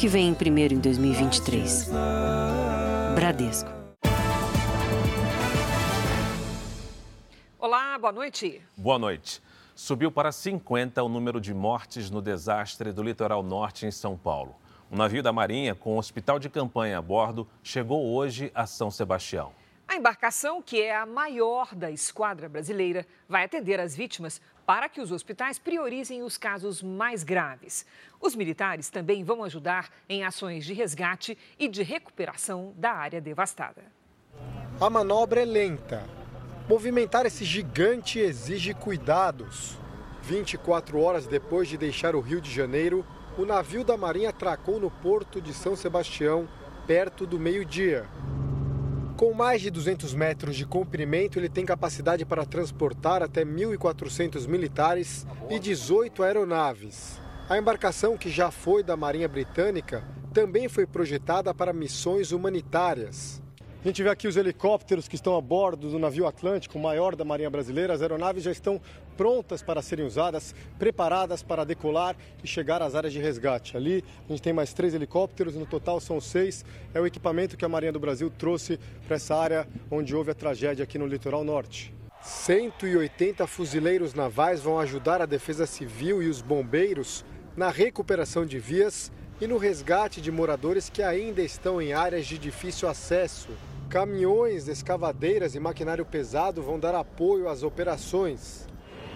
que vem primeiro em 2023. Bradesco. Olá, boa noite. Boa noite. Subiu para 50 o número de mortes no desastre do litoral norte em São Paulo. Um navio da Marinha com um hospital de campanha a bordo chegou hoje a São Sebastião. A embarcação, que é a maior da esquadra brasileira, vai atender as vítimas para que os hospitais priorizem os casos mais graves. Os militares também vão ajudar em ações de resgate e de recuperação da área devastada. A manobra é lenta. Movimentar esse gigante exige cuidados. 24 horas depois de deixar o Rio de Janeiro, o navio da Marinha atracou no porto de São Sebastião, perto do meio-dia. Com mais de 200 metros de comprimento, ele tem capacidade para transportar até 1.400 militares e 18 aeronaves. A embarcação, que já foi da Marinha Britânica, também foi projetada para missões humanitárias. A gente vê aqui os helicópteros que estão a bordo do navio Atlântico, o maior da Marinha Brasileira. As aeronaves já estão prontas para serem usadas, preparadas para decolar e chegar às áreas de resgate. Ali a gente tem mais três helicópteros, no total são seis. É o equipamento que a Marinha do Brasil trouxe para essa área onde houve a tragédia aqui no litoral norte. 180 fuzileiros navais vão ajudar a Defesa Civil e os bombeiros na recuperação de vias e no resgate de moradores que ainda estão em áreas de difícil acesso. Caminhões, escavadeiras e maquinário pesado vão dar apoio às operações.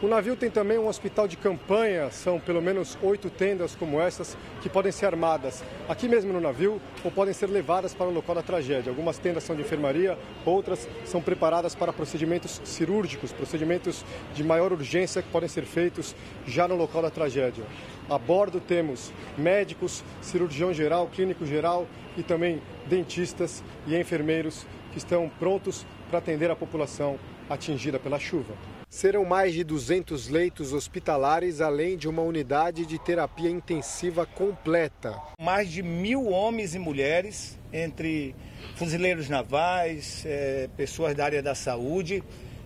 O navio tem também um hospital de campanha, são pelo menos oito tendas como essas que podem ser armadas aqui mesmo no navio ou podem ser levadas para o local da tragédia. Algumas tendas são de enfermaria, outras são preparadas para procedimentos cirúrgicos, procedimentos de maior urgência que podem ser feitos já no local da tragédia. A bordo temos médicos, cirurgião geral, clínico geral e também dentistas e enfermeiros que estão prontos para atender a população atingida pela chuva. Serão mais de 200 leitos hospitalares, além de uma unidade de terapia intensiva completa. Mais de mil homens e mulheres, entre fuzileiros navais, é, pessoas da área da saúde,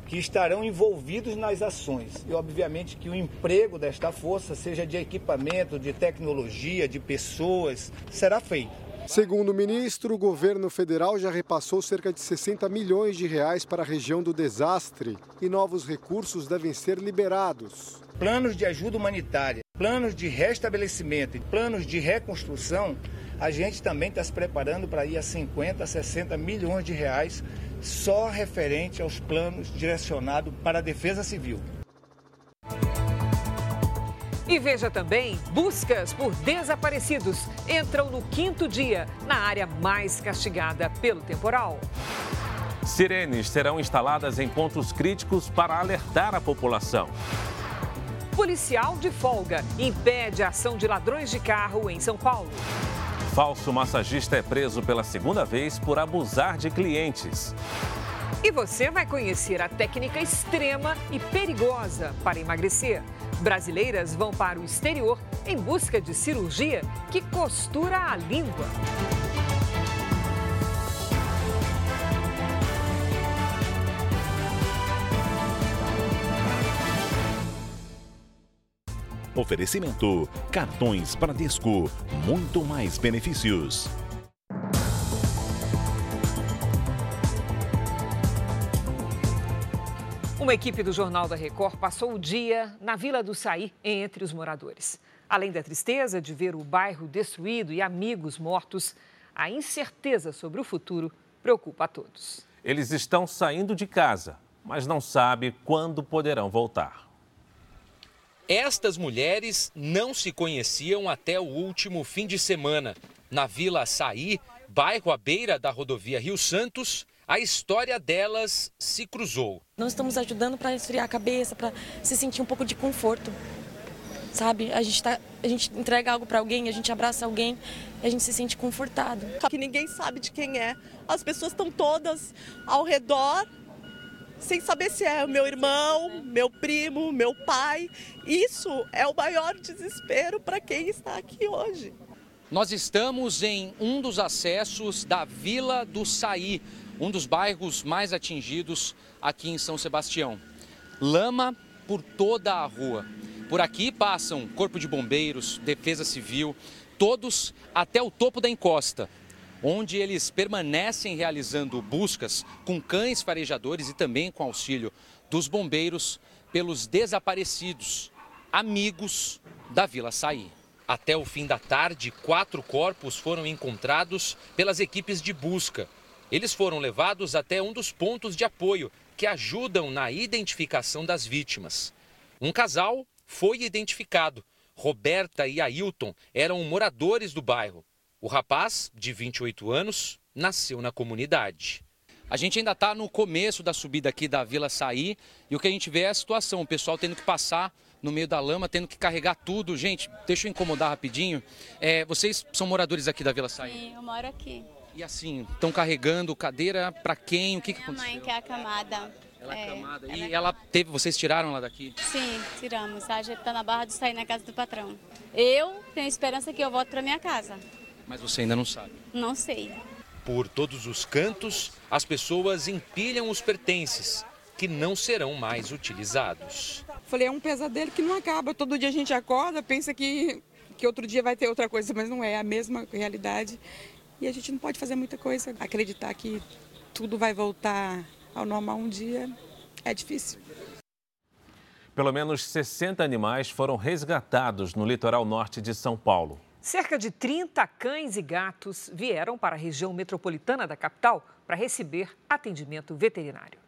que estarão envolvidos nas ações. E, obviamente, que o emprego desta força, seja de equipamento, de tecnologia, de pessoas, será feito. Segundo o ministro, o governo federal já repassou cerca de 60 milhões de reais para a região do desastre e novos recursos devem ser liberados. Planos de ajuda humanitária, planos de restabelecimento e planos de reconstrução, a gente também está se preparando para ir a 50, 60 milhões de reais só referente aos planos direcionados para a defesa civil. E veja também: buscas por desaparecidos entram no quinto dia na área mais castigada pelo temporal. Sirenes serão instaladas em pontos críticos para alertar a população. Policial de folga impede a ação de ladrões de carro em São Paulo. Falso massagista é preso pela segunda vez por abusar de clientes. E você vai conhecer a técnica extrema e perigosa para emagrecer. Brasileiras vão para o exterior em busca de cirurgia que costura a língua. Oferecimento: cartões Bradesco, muito mais benefícios. Uma equipe do Jornal da Record passou o dia na Vila do Saí entre os moradores. Além da tristeza de ver o bairro destruído e amigos mortos, a incerteza sobre o futuro preocupa a todos. Eles estão saindo de casa, mas não sabem quando poderão voltar. Estas mulheres não se conheciam até o último fim de semana. Na Vila Saí, bairro à beira da rodovia Rio Santos, a história delas se cruzou. Nós estamos ajudando para esfriar a cabeça, para se sentir um pouco de conforto. Sabe? A gente, tá, a gente entrega algo para alguém, a gente abraça alguém e a gente se sente confortado. Que ninguém sabe de quem é. As pessoas estão todas ao redor sem saber se é meu irmão, meu primo, meu pai. Isso é o maior desespero para quem está aqui hoje. Nós estamos em um dos acessos da Vila do Saí, um dos bairros mais atingidos aqui em São Sebastião. Lama por toda a rua. Por aqui passam Corpo de Bombeiros, Defesa Civil, todos até o topo da encosta, onde eles permanecem realizando buscas com cães farejadores e também com auxílio dos bombeiros pelos desaparecidos, amigos da Vila Saí. Até o fim da tarde, quatro corpos foram encontrados pelas equipes de busca. Eles foram levados até um dos pontos de apoio que ajudam na identificação das vítimas. Um casal foi identificado. Roberta e Ailton eram moradores do bairro. O rapaz, de 28 anos, nasceu na comunidade. A gente ainda está no começo da subida aqui da Vila Saí e o que a gente vê é a situação, o pessoal tendo que passar no meio da lama, tendo que carregar tudo. Gente, deixa eu incomodar rapidinho. É, vocês são moradores aqui da Vila Saí? Sim, eu moro aqui. E assim, estão carregando cadeira para quem? O que, que Minha aconteceu? mãe que é acamada. Ela é É, acamada. ela E é- ela teve, vocês tiraram ela daqui? Sim, tiramos. A gente tá na barra de sair na casa do patrão. Eu tenho esperança que eu volte para minha casa. Mas você ainda não sabe. Não sei. Por todos os cantos, as pessoas empilham os pertences, que não serão mais utilizados. Falei, é um pesadelo que não acaba. Todo dia a gente acorda, pensa que, que outro dia vai ter outra coisa, mas não é, é a mesma realidade. E a gente não pode fazer muita coisa. Acreditar que tudo vai voltar ao normal um dia é difícil. Pelo menos 60 animais foram resgatados no litoral norte de São Paulo. Cerca de 30 cães e gatos vieram para a região metropolitana da capital para receber atendimento veterinário.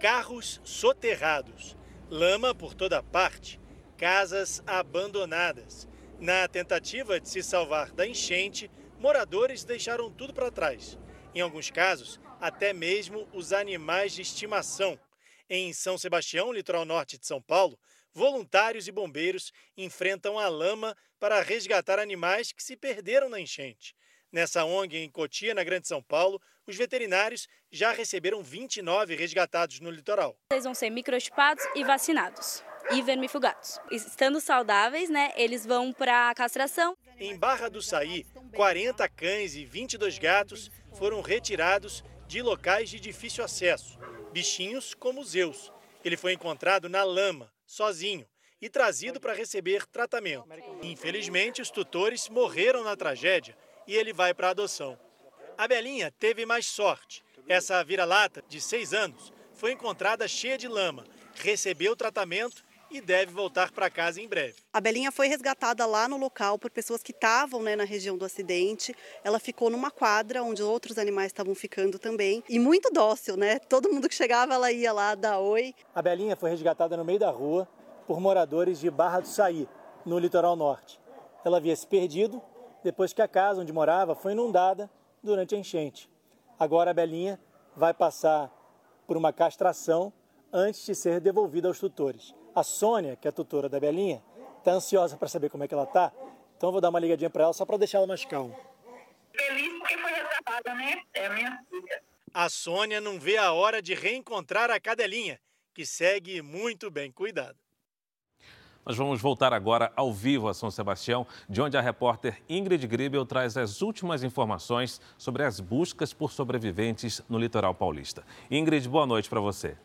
Carros soterrados, lama por toda parte, casas abandonadas. Na tentativa de se salvar da enchente, moradores deixaram tudo para trás. Em alguns casos, até mesmo os animais de estimação. Em São Sebastião, litoral norte de São Paulo, voluntários e bombeiros enfrentam a lama para resgatar animais que se perderam na enchente. Nessa ONG em Cotia, na Grande São Paulo, os veterinários já receberam 29 resgatados no litoral. Eles vão ser microchipados e vacinados e vermifugados. Estando saudáveis, né, eles vão para castração. Em Barra do Saí, 40 cães e 22 gatos foram retirados de locais de difícil acesso. Bichinhos como Zeus. Ele foi encontrado na lama, sozinho, e trazido para receber tratamento. Infelizmente, os tutores morreram na tragédia e ele vai para adoção. A Belinha teve mais sorte. Essa vira-lata, de seis anos, foi encontrada cheia de lama, recebeu tratamento e deve voltar para casa em breve. A Belinha foi resgatada lá no local por pessoas que estavam né, na região do acidente. Ela ficou numa quadra onde outros animais estavam ficando também. E muito dócil, né? Todo mundo que chegava, ela ia lá dar oi. A Belinha foi resgatada no meio da rua por moradores de Barra do Saí, no litoral norte. Ela havia se perdido depois que a casa onde morava foi inundada durante a enchente. Agora a Belinha vai passar por uma castração antes de ser devolvida aos tutores. A Sônia, que é a tutora da Belinha, está ansiosa para saber como é que ela está, então eu vou dar uma ligadinha para ela só para deixar ela mais calma. Feliz porque foi resgatada, né? É a minha filha. A Sônia não vê a hora de reencontrar a cadelinha, que segue muito bem cuidada. Nós vamos voltar agora ao vivo a São Sebastião, de onde a repórter Ingrid Gribel traz as últimas informações sobre as buscas por sobreviventes no litoral paulista. Ingrid, boa noite para você.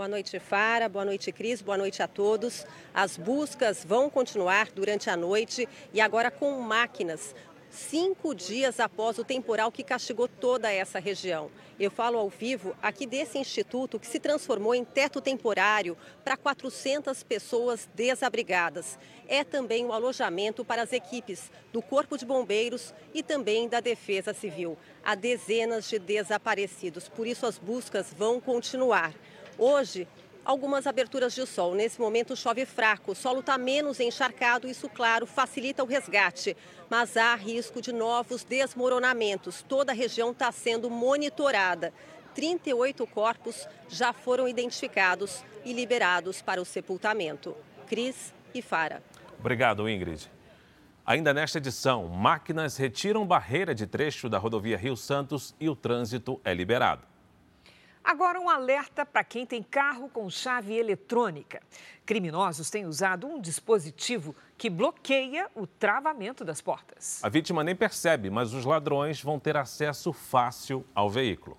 Boa noite, Fara. Boa noite, Cris. Boa noite a todos. As buscas vão continuar durante a noite e agora com máquinas. Cinco dias após o temporal que castigou toda essa região. Eu falo ao vivo aqui desse instituto que se transformou em teto temporário para 400 pessoas desabrigadas. É também um alojamento para as equipes do Corpo de Bombeiros e também da Defesa Civil. Há dezenas de desaparecidos, por isso as buscas vão continuar. Hoje, algumas aberturas de sol. Nesse momento chove fraco, o solo está menos encharcado, isso, claro, facilita o resgate. Mas há risco de novos desmoronamentos. Toda a região está sendo monitorada. 38 corpos já foram identificados e liberados para o sepultamento. Cris e Fara. Obrigado, Ingrid. Ainda nesta edição, máquinas retiram barreira de trecho da rodovia Rio Santos e o trânsito é liberado. Agora, um alerta para quem tem carro com chave eletrônica. Criminosos têm usado um dispositivo que bloqueia o travamento das portas. A vítima nem percebe, mas os ladrões vão ter acesso fácil ao veículo.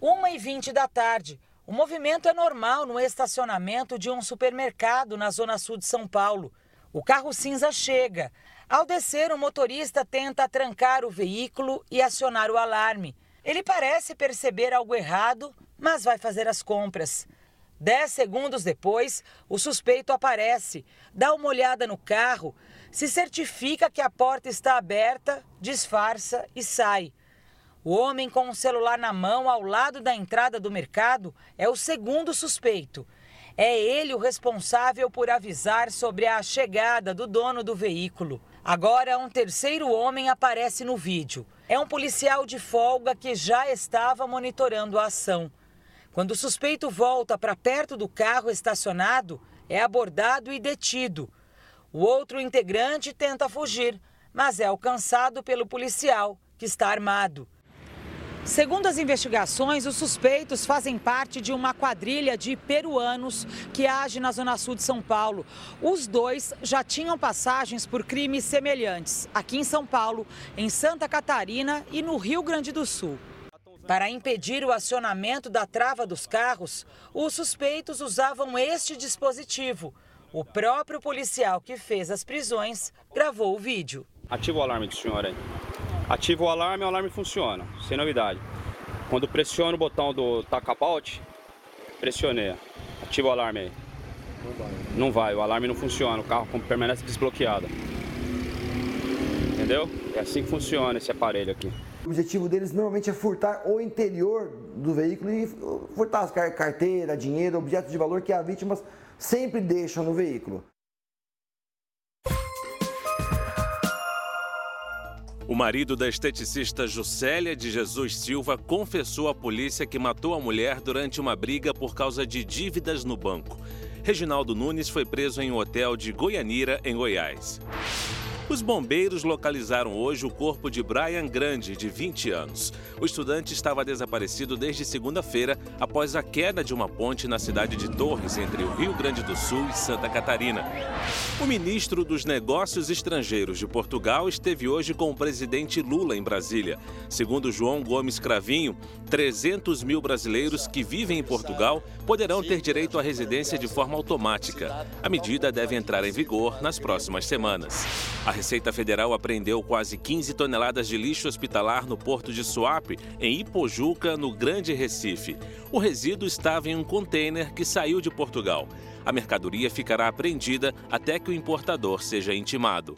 1h20 da tarde. O movimento é normal no estacionamento de um supermercado na zona sul de São Paulo. O carro cinza chega. Ao descer, o motorista tenta trancar o veículo e acionar o alarme. Ele parece perceber algo errado, mas vai fazer as compras. Dez segundos depois, o suspeito aparece, dá uma olhada no carro, se certifica que a porta está aberta, disfarça e sai. O homem com o celular na mão ao lado da entrada do mercado é o segundo suspeito. É ele o responsável por avisar sobre a chegada do dono do veículo. Agora, um terceiro homem aparece no vídeo. É um policial de folga que já estava monitorando a ação. Quando o suspeito volta para perto do carro estacionado, é abordado e detido. O outro integrante tenta fugir, mas é alcançado pelo policial, que está armado. Segundo as investigações, os suspeitos fazem parte de uma quadrilha de peruanos que age na zona sul de São Paulo. Os dois já tinham passagens por crimes semelhantes aqui em São Paulo, em Santa Catarina e no Rio Grande do Sul. Para impedir o acionamento da trava dos carros, os suspeitos usavam este dispositivo. O próprio policial que fez as prisões gravou o vídeo. Ativa o alarme do senhor aí. Ativa o alarme, o alarme funciona, sem novidade. Quando pressiona o botão do tacapout, pressionei. Ativa o alarme aí. Não vai. Não vai, o alarme não funciona, o carro permanece desbloqueado. Entendeu? É assim que funciona esse aparelho aqui. O objetivo deles normalmente é furtar o interior do veículo e furtar as carteira, dinheiro, objetos de valor que as vítimas sempre deixam no veículo. O marido da esteticista Juscelia de Jesus Silva confessou à polícia que matou a mulher durante uma briga por causa de dívidas no banco. Reginaldo Nunes foi preso em um hotel de Goianira, em Goiás. Os bombeiros localizaram hoje o corpo de Brian Grande, de 20 anos. O estudante estava desaparecido desde segunda-feira, após a queda de uma ponte na cidade de Torres, entre o Rio Grande do Sul e Santa Catarina. O ministro dos Negócios Estrangeiros de Portugal esteve hoje com o presidente Lula em Brasília. Segundo João Gomes Cravinho, 300 mil brasileiros que vivem em Portugal poderão ter direito à residência de forma automática. A medida deve entrar em vigor nas próximas semanas. A Receita Federal apreendeu quase 15 toneladas de lixo hospitalar no porto de Suape, em Ipojuca, no Grande Recife. O resíduo estava em um container que saiu de Portugal. A mercadoria ficará apreendida até que o importador seja intimado.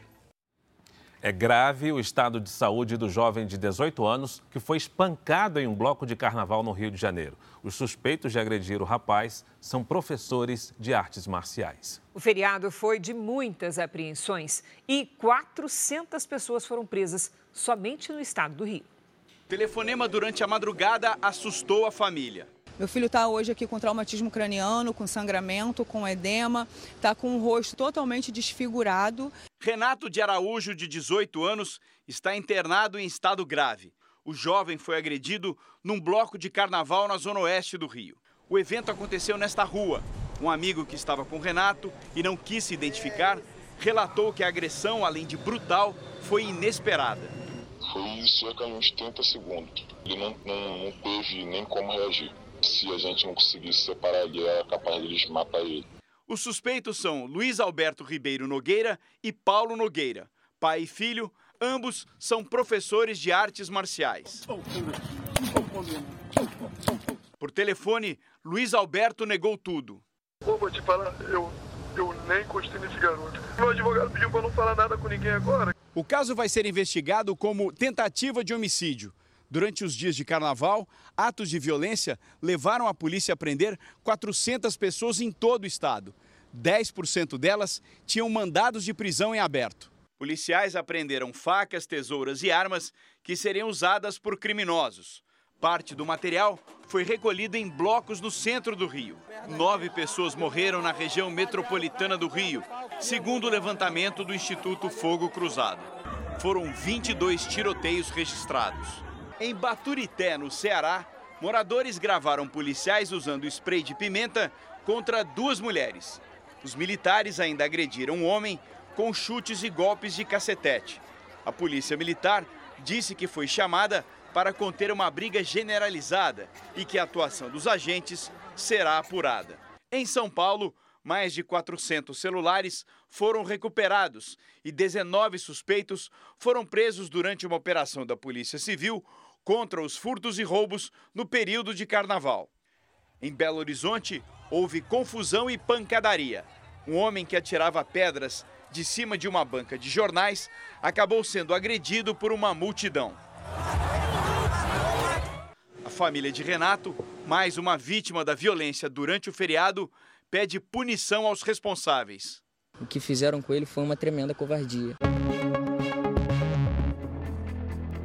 É grave o estado de saúde do jovem de 18 anos que foi espancado em um bloco de carnaval no Rio de Janeiro. Os suspeitos de agredir o rapaz são professores de artes marciais. O feriado foi de muitas apreensões e 400 pessoas foram presas somente no estado do Rio. Telefonema durante a madrugada assustou a família. Meu filho está hoje aqui com traumatismo craniano, com sangramento, com edema, está com o rosto totalmente desfigurado. Renato de Araújo, de 18 anos, está internado em estado grave. O jovem foi agredido num bloco de carnaval na zona oeste do Rio. O evento aconteceu nesta rua. Um amigo que estava com Renato e não quis se identificar relatou que a agressão, além de brutal, foi inesperada. Foi cerca de uns 30 segundos. Ele não, não, não teve nem como reagir se a gente não conseguisse separar ele, era capaz de matar ele. Os suspeitos são Luiz Alberto Ribeiro Nogueira e Paulo Nogueira. Pai e filho, ambos são professores de artes marciais. Por telefone, Luiz Alberto negou tudo. Pô, vou te falar, eu, eu nem gostei nesse garoto. Meu advogado pediu para não falar nada com ninguém agora. O caso vai ser investigado como tentativa de homicídio. Durante os dias de carnaval, atos de violência levaram a polícia a prender 400 pessoas em todo o estado. 10% delas tinham mandados de prisão em aberto. Policiais apreenderam facas, tesouras e armas que seriam usadas por criminosos. Parte do material foi recolhido em blocos no centro do Rio. Nove pessoas morreram na região metropolitana do Rio, segundo o levantamento do Instituto Fogo Cruzado. Foram 22 tiroteios registrados. Em Baturité, no Ceará, moradores gravaram policiais usando spray de pimenta contra duas mulheres. Os militares ainda agrediram um homem com chutes e golpes de cacetete. A polícia militar disse que foi chamada para conter uma briga generalizada e que a atuação dos agentes será apurada. Em São Paulo, mais de 400 celulares foram recuperados e 19 suspeitos foram presos durante uma operação da Polícia Civil contra os furtos e roubos no período de carnaval. Em Belo Horizonte, houve confusão e pancadaria. Um homem que atirava pedras de cima de uma banca de jornais acabou sendo agredido por uma multidão. A família de Renato, mais uma vítima da violência durante o feriado, pede punição aos responsáveis. O que fizeram com ele foi uma tremenda covardia.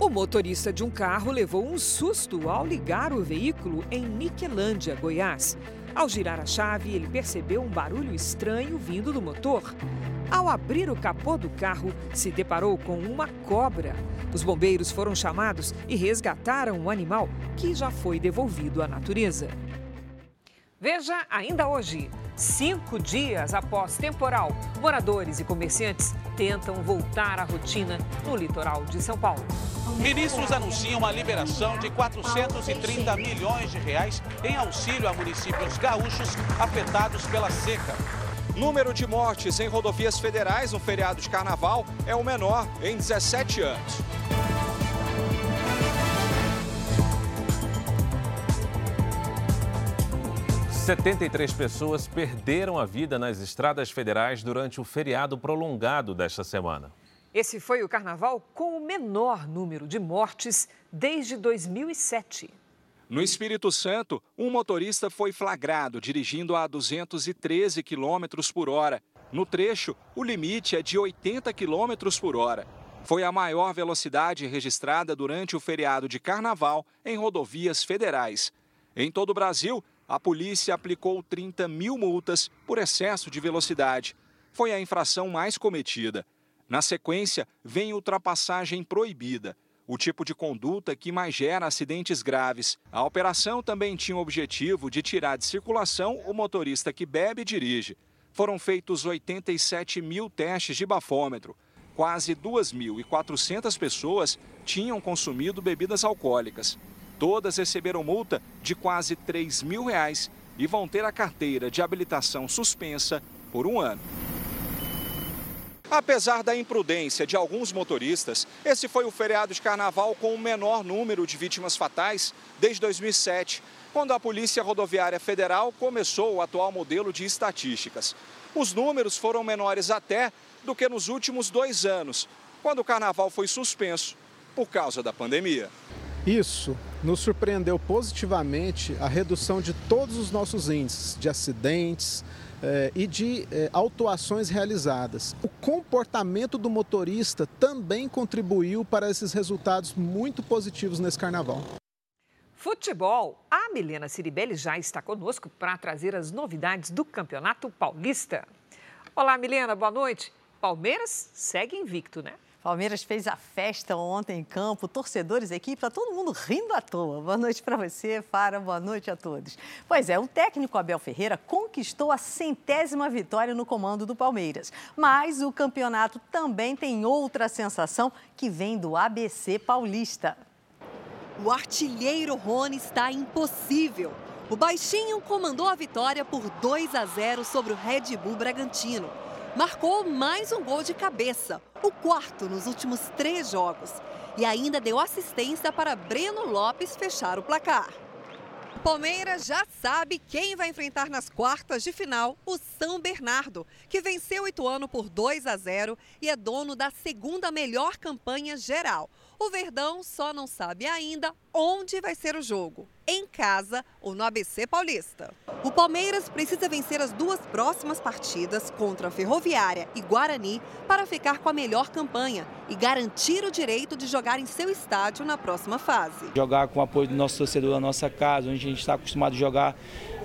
O motorista de um carro levou um susto ao ligar o veículo em Niquelândia, Goiás. Ao girar a chave, ele percebeu um barulho estranho vindo do motor. Ao abrir o capô do carro, se deparou com uma cobra. Os bombeiros foram chamados e resgataram o animal, que já foi devolvido à natureza. Veja ainda hoje. Cinco dias após temporal, moradores e comerciantes tentam voltar à rotina no litoral de São Paulo. Ministros anunciam a liberação de 430 milhões de reais em auxílio a municípios gaúchos afetados pela seca. Número de mortes em rodovias federais no feriado de carnaval é o menor em 17 anos. 73 pessoas perderam a vida nas estradas federais durante o feriado prolongado desta semana. Esse foi o carnaval com o menor número de mortes desde 2007. No Espírito Santo, um motorista foi flagrado dirigindo a 213 km por hora. No trecho, o limite é de 80 km por hora. Foi a maior velocidade registrada durante o feriado de carnaval em rodovias federais. Em todo o Brasil, a polícia aplicou 30 mil multas por excesso de velocidade. Foi a infração mais cometida. Na sequência, vem ultrapassagem proibida, o tipo de conduta que mais gera acidentes graves. A operação também tinha o objetivo de tirar de circulação o motorista que bebe e dirige. Foram feitos 87 mil testes de bafômetro. Quase 2.400 pessoas tinham consumido bebidas alcoólicas. Todas receberam multa de quase 3 mil reais e vão ter a carteira de habilitação suspensa por um ano. Apesar da imprudência de alguns motoristas, esse foi o feriado de carnaval com o menor número de vítimas fatais desde 2007, quando a Polícia Rodoviária Federal começou o atual modelo de estatísticas. Os números foram menores até do que nos últimos dois anos, quando o carnaval foi suspenso por causa da pandemia. Isso nos surpreendeu positivamente a redução de todos os nossos índices de acidentes eh, e de eh, autuações realizadas. O comportamento do motorista também contribuiu para esses resultados muito positivos nesse carnaval. Futebol. A Milena Ciribelli já está conosco para trazer as novidades do Campeonato Paulista. Olá, Milena, boa noite. Palmeiras segue invicto, né? Palmeiras fez a festa ontem em campo, torcedores, equipe, tá todo mundo rindo à toa. Boa noite para você, Fara, boa noite a todos. Pois é, o técnico Abel Ferreira conquistou a centésima vitória no comando do Palmeiras. Mas o campeonato também tem outra sensação que vem do ABC Paulista. O artilheiro Rony está impossível. O baixinho comandou a vitória por 2 a 0 sobre o Red Bull Bragantino marcou mais um gol de cabeça, o quarto nos últimos três jogos, e ainda deu assistência para Breno Lopes fechar o placar. Palmeiras já sabe quem vai enfrentar nas quartas de final o São Bernardo, que venceu o Ituano por 2 a 0 e é dono da segunda melhor campanha geral. O Verdão só não sabe ainda onde vai ser o jogo, em casa ou no ABC Paulista. O Palmeiras precisa vencer as duas próximas partidas contra a Ferroviária e Guarani para ficar com a melhor campanha e garantir o direito de jogar em seu estádio na próxima fase. Jogar com o apoio do nosso torcedor na nossa casa, onde a gente está acostumado a jogar,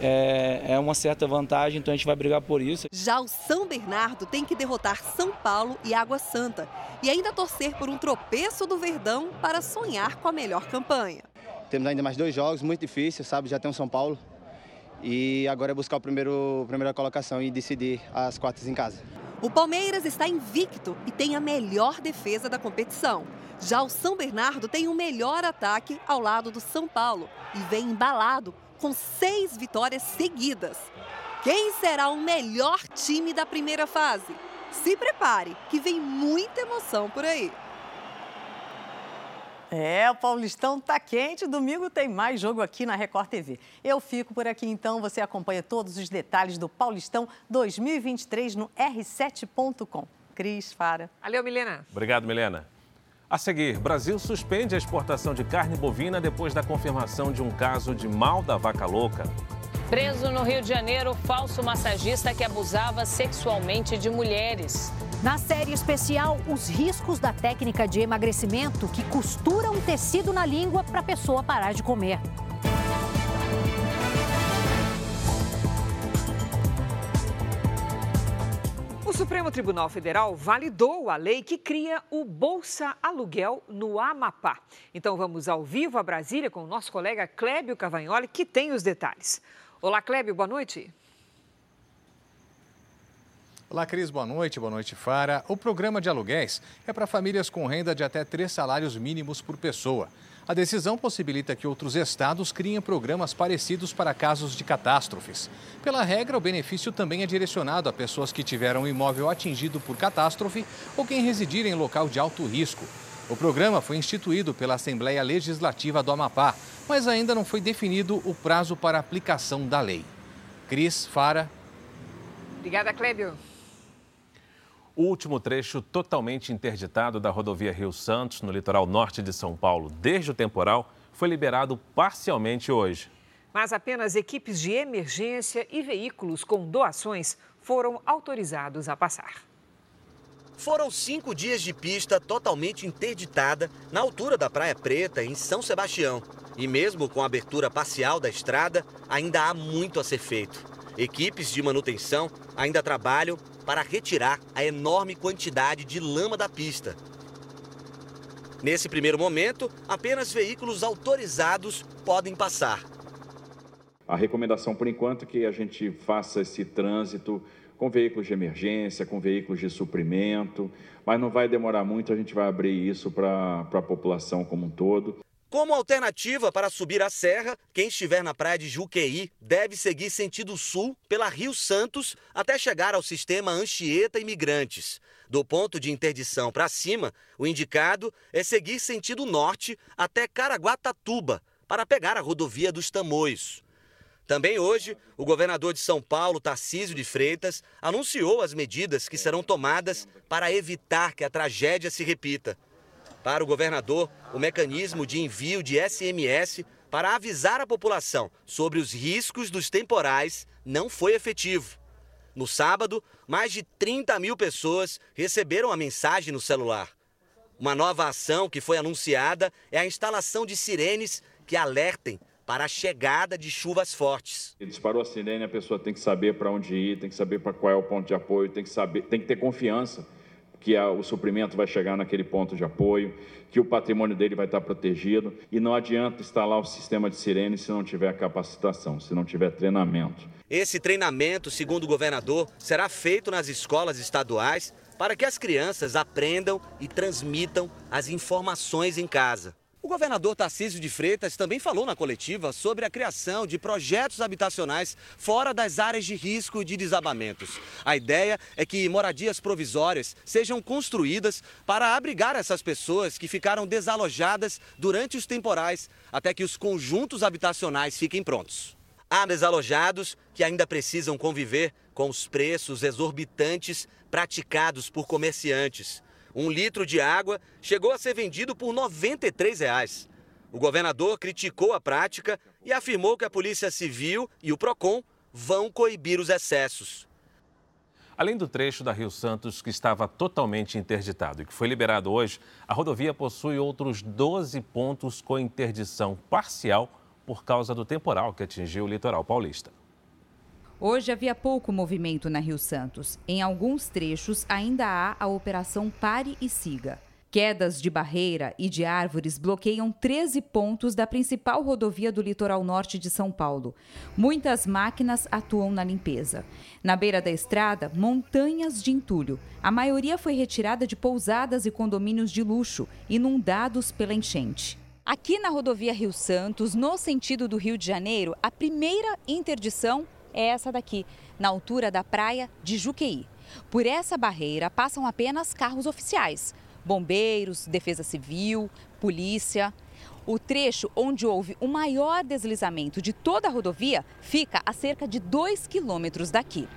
é, é uma certa vantagem, então a gente vai brigar por isso. Já o São Bernardo tem que derrotar São Paulo e Água Santa e ainda torcer por um tropeço do Verdão para sonhar com a melhor campanha. Temos ainda mais dois jogos muito difíceis, sabe? Já tem o São Paulo. E agora é buscar o primeiro, a primeira colocação e decidir as quartas em casa. O Palmeiras está invicto e tem a melhor defesa da competição. Já o São Bernardo tem o melhor ataque ao lado do São Paulo e vem embalado com seis vitórias seguidas. Quem será o melhor time da primeira fase? Se prepare, que vem muita emoção por aí. É, o Paulistão tá quente. Domingo tem mais jogo aqui na Record TV. Eu fico por aqui então. Você acompanha todos os detalhes do Paulistão 2023 no r7.com. Cris, Fara. Valeu, Milena. Obrigado, Milena. A seguir, Brasil suspende a exportação de carne bovina depois da confirmação de um caso de mal da vaca louca. Preso no Rio de Janeiro, falso massagista que abusava sexualmente de mulheres. Na série especial, os riscos da técnica de emagrecimento que costura um tecido na língua para a pessoa parar de comer. O Supremo Tribunal Federal validou a lei que cria o Bolsa Aluguel no Amapá. Então vamos ao vivo a Brasília com o nosso colega Clébio Cavagnoli, que tem os detalhes. Olá, Clébio, boa noite. Olá, Cris, boa noite. Boa noite, Fara. O programa de aluguéis é para famílias com renda de até três salários mínimos por pessoa. A decisão possibilita que outros estados criem programas parecidos para casos de catástrofes. Pela regra, o benefício também é direcionado a pessoas que tiveram um imóvel atingido por catástrofe ou quem residir em local de alto risco. O programa foi instituído pela Assembleia Legislativa do Amapá, mas ainda não foi definido o prazo para aplicação da lei. Cris, Fara. Obrigada, Clébio. O último trecho totalmente interditado da rodovia Rio Santos, no litoral norte de São Paulo, desde o temporal, foi liberado parcialmente hoje. Mas apenas equipes de emergência e veículos com doações foram autorizados a passar. Foram cinco dias de pista totalmente interditada na altura da Praia Preta, em São Sebastião. E mesmo com a abertura parcial da estrada, ainda há muito a ser feito. Equipes de manutenção ainda trabalham para retirar a enorme quantidade de lama da pista. Nesse primeiro momento, apenas veículos autorizados podem passar. A recomendação, por enquanto, é que a gente faça esse trânsito com veículos de emergência, com veículos de suprimento, mas não vai demorar muito, a gente vai abrir isso para a população como um todo. Como alternativa para subir a serra, quem estiver na praia de Juqueí deve seguir sentido sul pela Rio Santos até chegar ao sistema Anchieta Imigrantes. Do ponto de interdição para cima, o indicado é seguir sentido norte até Caraguatatuba para pegar a rodovia dos Tamoios. Também hoje, o governador de São Paulo, Tarcísio de Freitas, anunciou as medidas que serão tomadas para evitar que a tragédia se repita. Para o governador, o mecanismo de envio de SMS para avisar a população sobre os riscos dos temporais não foi efetivo. No sábado, mais de 30 mil pessoas receberam a mensagem no celular. Uma nova ação que foi anunciada é a instalação de sirenes que alertem para a chegada de chuvas fortes. Disparou a sirene, a pessoa tem que saber para onde ir, tem que saber para qual é o ponto de apoio, tem que saber, tem que ter confiança que o suprimento vai chegar naquele ponto de apoio, que o patrimônio dele vai estar protegido e não adianta instalar o sistema de sirene se não tiver capacitação, se não tiver treinamento. Esse treinamento, segundo o governador, será feito nas escolas estaduais para que as crianças aprendam e transmitam as informações em casa. O governador Tarcísio de Freitas também falou na coletiva sobre a criação de projetos habitacionais fora das áreas de risco de desabamentos. A ideia é que moradias provisórias sejam construídas para abrigar essas pessoas que ficaram desalojadas durante os temporais, até que os conjuntos habitacionais fiquem prontos. Há desalojados que ainda precisam conviver com os preços exorbitantes praticados por comerciantes. Um litro de água chegou a ser vendido por 93 reais. O governador criticou a prática e afirmou que a Polícia Civil e o PROCON vão coibir os excessos. Além do trecho da Rio Santos que estava totalmente interditado e que foi liberado hoje, a rodovia possui outros 12 pontos com interdição parcial por causa do temporal que atingiu o litoral paulista. Hoje havia pouco movimento na Rio Santos. Em alguns trechos ainda há a operação Pare e Siga, Quedas de barreira e de árvores bloqueiam 13 pontos da principal rodovia do litoral norte de São Paulo. Muitas máquinas atuam na limpeza. Na beira da estrada, montanhas de entulho. A maioria foi retirada de pousadas e condomínios de luxo, inundados pela enchente. Aqui na rodovia Rio Santos, no sentido do Rio de Janeiro, a primeira interdição é essa daqui, na altura da praia de Juqueí. Por essa barreira passam apenas carros oficiais bombeiros, defesa civil, polícia. O trecho onde houve o maior deslizamento de toda a rodovia fica a cerca de 2 quilômetros daqui.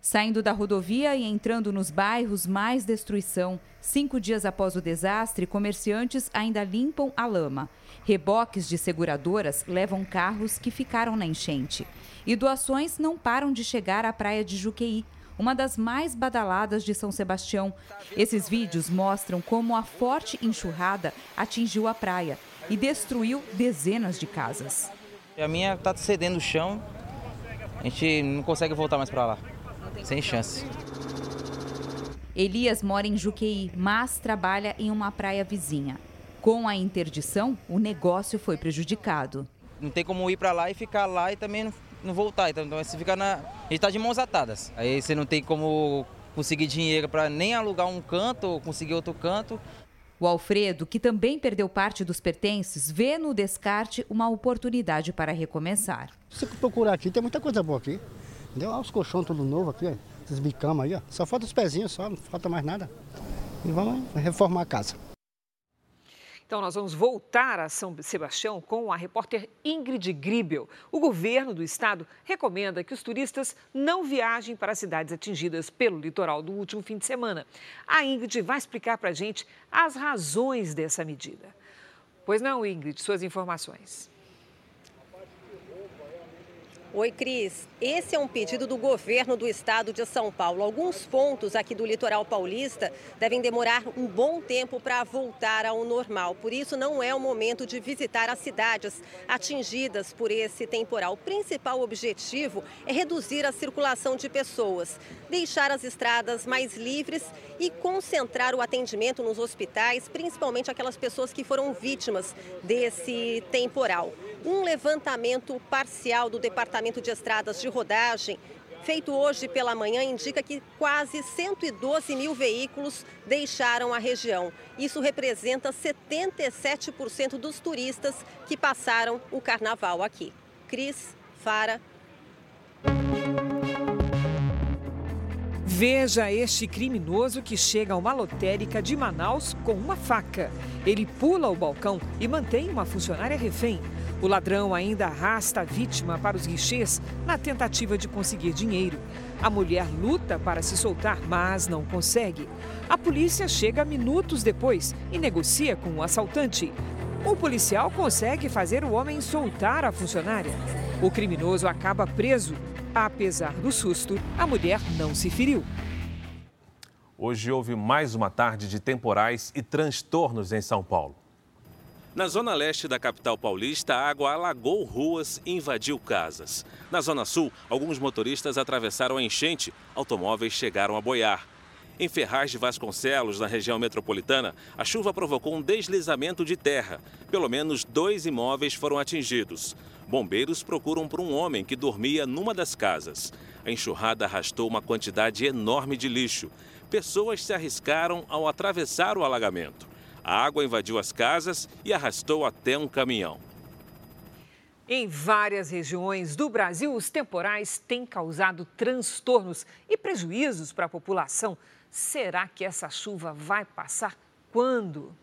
Saindo da rodovia e entrando nos bairros, mais destruição. Cinco dias após o desastre, comerciantes ainda limpam a lama. Reboques de seguradoras levam carros que ficaram na enchente. E doações não param de chegar à praia de Juqueí uma das mais badaladas de São Sebastião. Esses vídeos mostram como a forte enxurrada atingiu a praia e destruiu dezenas de casas. A minha está cedendo o chão, a gente não consegue voltar mais para lá, sem chance. Elias mora em Juqueí, mas trabalha em uma praia vizinha. Com a interdição, o negócio foi prejudicado. Não tem como ir para lá e ficar lá e também não voltar. Então, então você fica na. A gente está de mãos atadas. Aí você não tem como conseguir dinheiro para nem alugar um canto ou conseguir outro canto. O Alfredo, que também perdeu parte dos pertences, vê no descarte uma oportunidade para recomeçar. Se procurar aqui, tem muita coisa boa aqui. Olha os colchões tudo novo aqui, ó. esses bicamas aí, ó. Só falta os pezinhos só, não falta mais nada. E vamos reformar a casa. Então, nós vamos voltar a São Sebastião com a repórter Ingrid Gribel. O governo do estado recomenda que os turistas não viajem para cidades atingidas pelo litoral do último fim de semana. A Ingrid vai explicar para a gente as razões dessa medida. Pois não, Ingrid, suas informações. Oi, Cris. Esse é um pedido do governo do estado de São Paulo. Alguns pontos aqui do litoral paulista devem demorar um bom tempo para voltar ao normal. Por isso, não é o momento de visitar as cidades atingidas por esse temporal. O principal objetivo é reduzir a circulação de pessoas, deixar as estradas mais livres e concentrar o atendimento nos hospitais, principalmente aquelas pessoas que foram vítimas desse temporal. Um levantamento parcial do Departamento de Estradas de Rodagem feito hoje pela manhã, indica que quase 112 mil veículos deixaram a região. Isso representa 77% dos turistas que passaram o carnaval aqui. Cris, Fara. Veja este criminoso que chega a uma lotérica de Manaus com uma faca. Ele pula o balcão e mantém uma funcionária refém. O ladrão ainda arrasta a vítima para os guichês na tentativa de conseguir dinheiro. A mulher luta para se soltar, mas não consegue. A polícia chega minutos depois e negocia com o assaltante. O policial consegue fazer o homem soltar a funcionária. O criminoso acaba preso. Apesar do susto, a mulher não se feriu. Hoje houve mais uma tarde de temporais e transtornos em São Paulo. Na zona leste da capital paulista, a água alagou ruas e invadiu casas. Na zona sul, alguns motoristas atravessaram a enchente, automóveis chegaram a boiar. Em Ferraz de Vasconcelos, na região metropolitana, a chuva provocou um deslizamento de terra. Pelo menos dois imóveis foram atingidos. Bombeiros procuram por um homem que dormia numa das casas. A enxurrada arrastou uma quantidade enorme de lixo. Pessoas se arriscaram ao atravessar o alagamento. A água invadiu as casas e arrastou até um caminhão. Em várias regiões do Brasil, os temporais têm causado transtornos e prejuízos para a população. Será que essa chuva vai passar quando?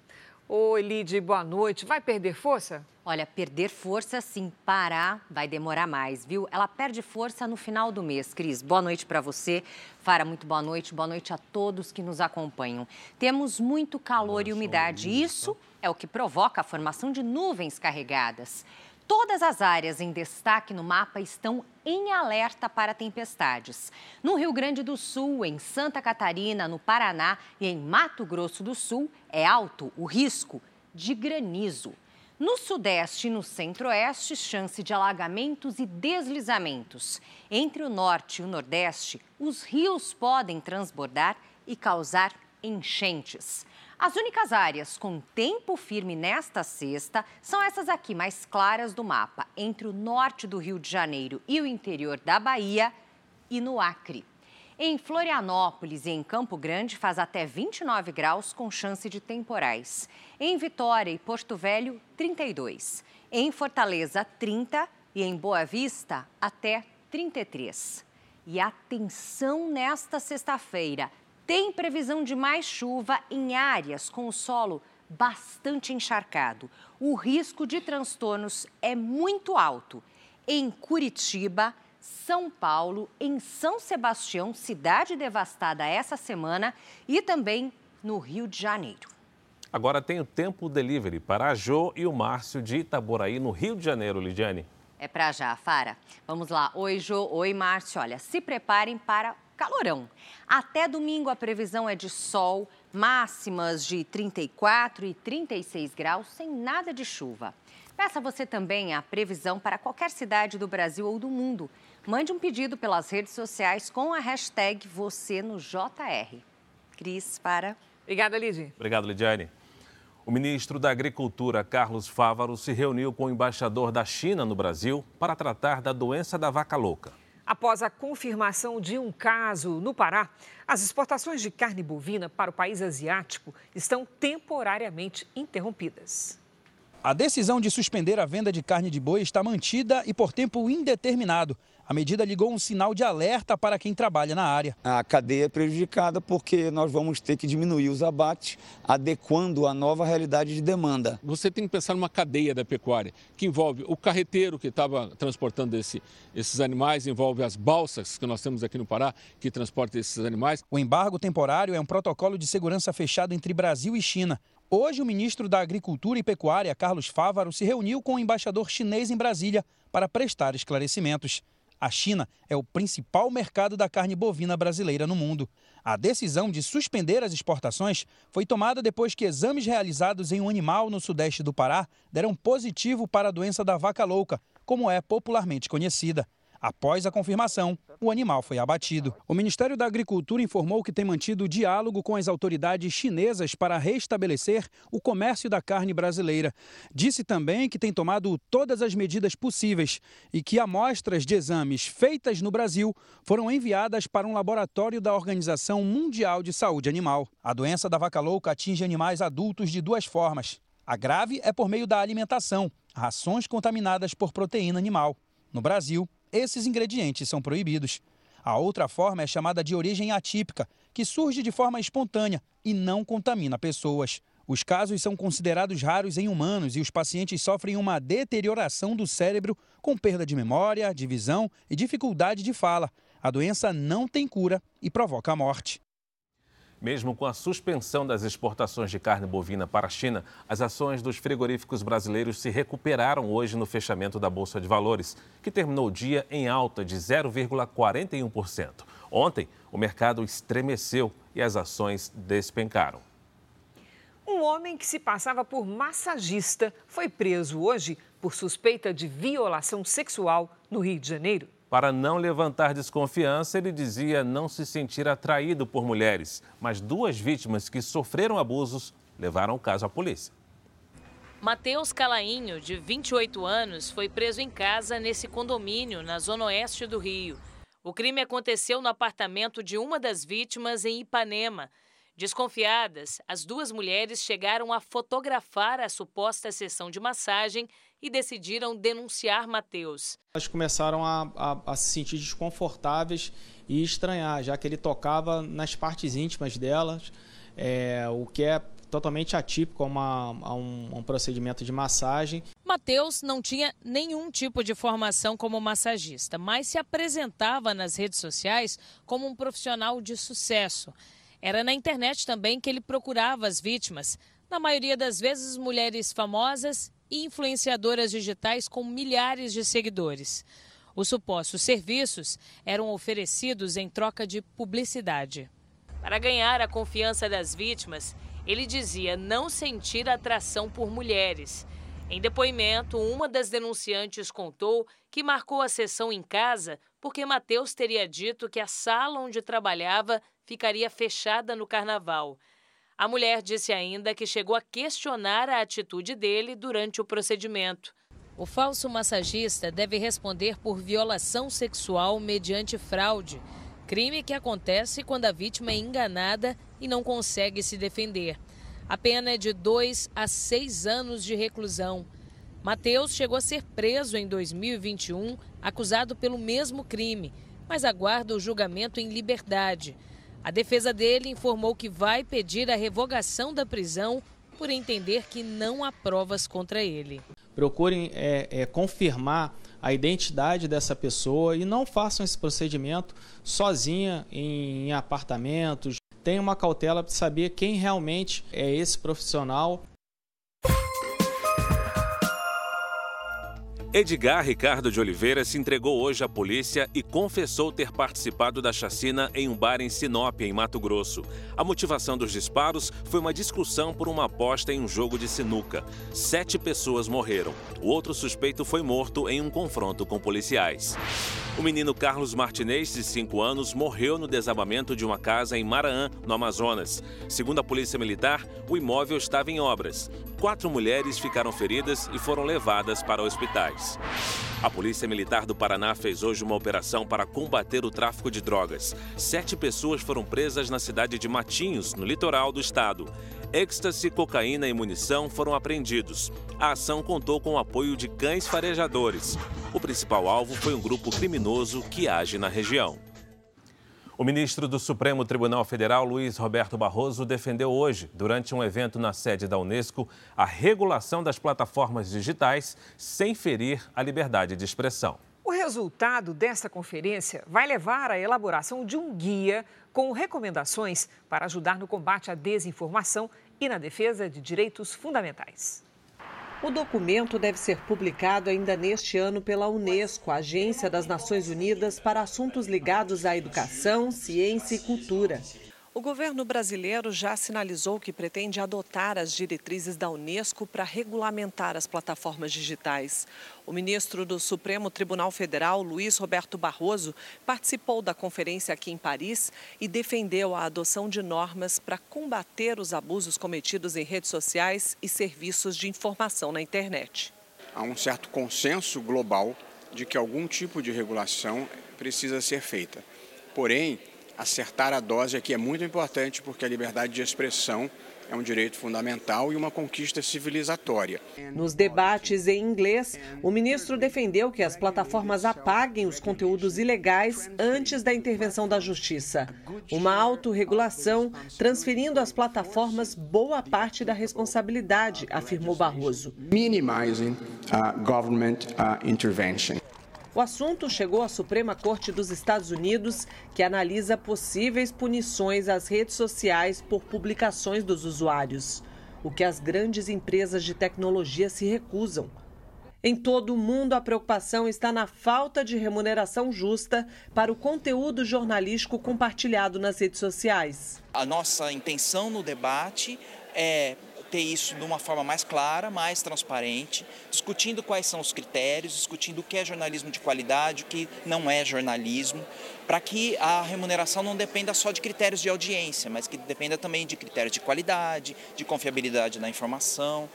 Oi, Lide, boa noite. Vai perder força? Olha, perder força, sim, parar vai demorar mais, viu? Ela perde força no final do mês. Cris, boa noite para você. Fara, muito boa noite. Boa noite a todos que nos acompanham. Temos muito calor e umidade. Isso é o que provoca a formação de nuvens carregadas. Todas as áreas em destaque no mapa estão em alerta para tempestades. No Rio Grande do Sul, em Santa Catarina, no Paraná e em Mato Grosso do Sul, é alto o risco de granizo. No Sudeste e no Centro-Oeste, chance de alagamentos e deslizamentos. Entre o Norte e o Nordeste, os rios podem transbordar e causar enchentes. As únicas áreas com tempo firme nesta sexta são essas aqui, mais claras do mapa, entre o norte do Rio de Janeiro e o interior da Bahia e no Acre. Em Florianópolis e em Campo Grande faz até 29 graus com chance de temporais. Em Vitória e Porto Velho, 32. Em Fortaleza, 30 e em Boa Vista, até 33. E atenção nesta sexta-feira, tem previsão de mais chuva em áreas com o solo bastante encharcado. O risco de transtornos é muito alto. Em Curitiba, São Paulo, em São Sebastião, cidade devastada essa semana, e também no Rio de Janeiro. Agora tem o tempo delivery para a Jo e o Márcio de Itaboraí, no Rio de Janeiro, Lidiane. É para já, Fara. Vamos lá. Oi, Jo. Oi, Márcio. Olha, se preparem para calorão. Até domingo a previsão é de sol, máximas de 34 e 36 graus, sem nada de chuva. Peça você também a previsão para qualquer cidade do Brasil ou do mundo. Mande um pedido pelas redes sociais com a hashtag você no JR. Cris, para. Obrigada, Lidy. Obrigado, Lidiane. O ministro da Agricultura, Carlos Fávaro, se reuniu com o embaixador da China no Brasil para tratar da doença da vaca louca. Após a confirmação de um caso no Pará, as exportações de carne bovina para o país asiático estão temporariamente interrompidas. A decisão de suspender a venda de carne de boi está mantida e por tempo indeterminado. A medida ligou um sinal de alerta para quem trabalha na área. A cadeia é prejudicada porque nós vamos ter que diminuir os abates, adequando a nova realidade de demanda. Você tem que pensar numa cadeia da pecuária, que envolve o carreteiro que estava transportando esse, esses animais, envolve as balsas que nós temos aqui no Pará, que transportam esses animais. O embargo temporário é um protocolo de segurança fechado entre Brasil e China. Hoje, o ministro da Agricultura e Pecuária, Carlos Fávaro, se reuniu com o embaixador chinês em Brasília para prestar esclarecimentos. A China é o principal mercado da carne bovina brasileira no mundo. A decisão de suspender as exportações foi tomada depois que exames realizados em um animal no sudeste do Pará deram positivo para a doença da vaca louca, como é popularmente conhecida. Após a confirmação, o animal foi abatido. O Ministério da Agricultura informou que tem mantido diálogo com as autoridades chinesas para restabelecer o comércio da carne brasileira. Disse também que tem tomado todas as medidas possíveis e que amostras de exames feitas no Brasil foram enviadas para um laboratório da Organização Mundial de Saúde Animal. A doença da vaca louca atinge animais adultos de duas formas. A grave é por meio da alimentação, rações contaminadas por proteína animal. No Brasil, esses ingredientes são proibidos. A outra forma é chamada de origem atípica, que surge de forma espontânea e não contamina pessoas. Os casos são considerados raros em humanos e os pacientes sofrem uma deterioração do cérebro com perda de memória, de visão e dificuldade de fala. A doença não tem cura e provoca a morte. Mesmo com a suspensão das exportações de carne bovina para a China, as ações dos frigoríficos brasileiros se recuperaram hoje no fechamento da Bolsa de Valores, que terminou o dia em alta de 0,41%. Ontem, o mercado estremeceu e as ações despencaram. Um homem que se passava por massagista foi preso hoje por suspeita de violação sexual no Rio de Janeiro. Para não levantar desconfiança, ele dizia não se sentir atraído por mulheres, mas duas vítimas que sofreram abusos levaram o caso à polícia. Matheus Calainho, de 28 anos, foi preso em casa nesse condomínio na zona oeste do Rio. O crime aconteceu no apartamento de uma das vítimas em Ipanema. Desconfiadas, as duas mulheres chegaram a fotografar a suposta sessão de massagem e decidiram denunciar Matheus. Elas começaram a, a, a, se sentir desconfortáveis e estranhar, já que ele tocava nas partes íntimas delas, é, o que é totalmente atípico a, uma, a um, um, procedimento de massagem. Matheus não tinha nenhum tipo de formação como massagista, mas se apresentava nas redes sociais como um profissional de sucesso. Era na internet também que ele procurava as vítimas, na maioria das vezes mulheres famosas influenciadoras digitais com milhares de seguidores. Os supostos serviços eram oferecidos em troca de publicidade. Para ganhar a confiança das vítimas, ele dizia não sentir atração por mulheres. Em depoimento, uma das denunciantes contou que marcou a sessão em casa porque Mateus teria dito que a sala onde trabalhava ficaria fechada no carnaval. A mulher disse ainda que chegou a questionar a atitude dele durante o procedimento. O falso massagista deve responder por violação sexual mediante fraude, crime que acontece quando a vítima é enganada e não consegue se defender. A pena é de dois a seis anos de reclusão. Mateus chegou a ser preso em 2021, acusado pelo mesmo crime, mas aguarda o julgamento em liberdade. A defesa dele informou que vai pedir a revogação da prisão por entender que não há provas contra ele procurem é, é, confirmar a identidade dessa pessoa e não façam esse procedimento sozinha em, apartamentos. Tenha uma cautela para saber quem realmente é esse profissional Edgar Ricardo de Oliveira se entregou hoje à polícia e confessou ter participado da chacina em um bar em Sinop, em Mato Grosso. A motivação dos disparos foi uma discussão por uma aposta em um jogo de sinuca. Sete pessoas morreram. O outro suspeito foi morto em um confronto com policiais. O menino Carlos Martinez, de 5 anos, morreu no desabamento de uma casa em Maraã, no Amazonas. Segundo a Polícia Militar, o imóvel estava em obras. Quatro mulheres ficaram feridas e foram levadas para hospitais. A Polícia Militar do Paraná fez hoje uma operação para combater o tráfico de drogas. Sete pessoas foram presas na cidade de Matinhos, no litoral do estado. Êxtase, cocaína e munição foram apreendidos. A ação contou com o apoio de cães farejadores. O principal alvo foi um grupo criminoso que age na região. O ministro do Supremo Tribunal Federal, Luiz Roberto Barroso, defendeu hoje, durante um evento na sede da Unesco, a regulação das plataformas digitais sem ferir a liberdade de expressão. O resultado desta conferência vai levar à elaboração de um guia com recomendações para ajudar no combate à desinformação e na defesa de direitos fundamentais. O documento deve ser publicado ainda neste ano pela Unesco, Agência das Nações Unidas para Assuntos Ligados à Educação, Ciência e Cultura. O governo brasileiro já sinalizou que pretende adotar as diretrizes da Unesco para regulamentar as plataformas digitais. O ministro do Supremo Tribunal Federal, Luiz Roberto Barroso, participou da conferência aqui em Paris e defendeu a adoção de normas para combater os abusos cometidos em redes sociais e serviços de informação na internet. Há um certo consenso global de que algum tipo de regulação precisa ser feita. Porém, acertar a dose aqui é muito importante porque a liberdade de expressão é um direito fundamental e uma conquista civilizatória. Nos debates em inglês, o ministro defendeu que as plataformas apaguem os conteúdos ilegais antes da intervenção da justiça. Uma autorregulação transferindo às plataformas boa parte da responsabilidade, afirmou Barroso. Minimizing uh, government uh, intervention. O assunto chegou à Suprema Corte dos Estados Unidos, que analisa possíveis punições às redes sociais por publicações dos usuários, o que as grandes empresas de tecnologia se recusam. Em todo o mundo, a preocupação está na falta de remuneração justa para o conteúdo jornalístico compartilhado nas redes sociais. A nossa intenção no debate é ter isso de uma forma mais clara, mais transparente, discutindo quais são os critérios, discutindo o que é jornalismo de qualidade, o que não é jornalismo, para que a remuneração não dependa só de critérios de audiência, mas que dependa também de critérios de qualidade, de confiabilidade da informação.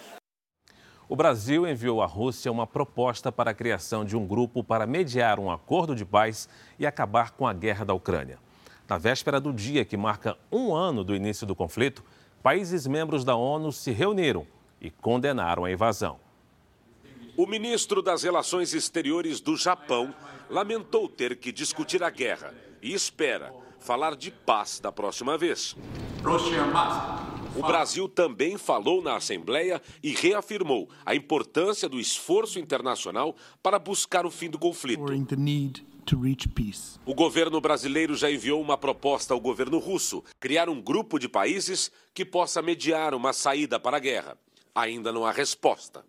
O Brasil enviou à Rússia uma proposta para a criação de um grupo para mediar um acordo de paz e acabar com a guerra da Ucrânia. Na véspera do dia que marca um ano do início do conflito, países membros da ONU se reuniram e condenaram a invasão. O ministro das Relações Exteriores do Japão lamentou ter que discutir a guerra e espera falar de paz da próxima vez. O Brasil também falou na Assembleia e reafirmou a importância do esforço internacional para buscar o fim do conflito. O governo brasileiro já enviou uma proposta ao governo russo criar um grupo de países que possa mediar uma saída para a guerra. Ainda não há resposta.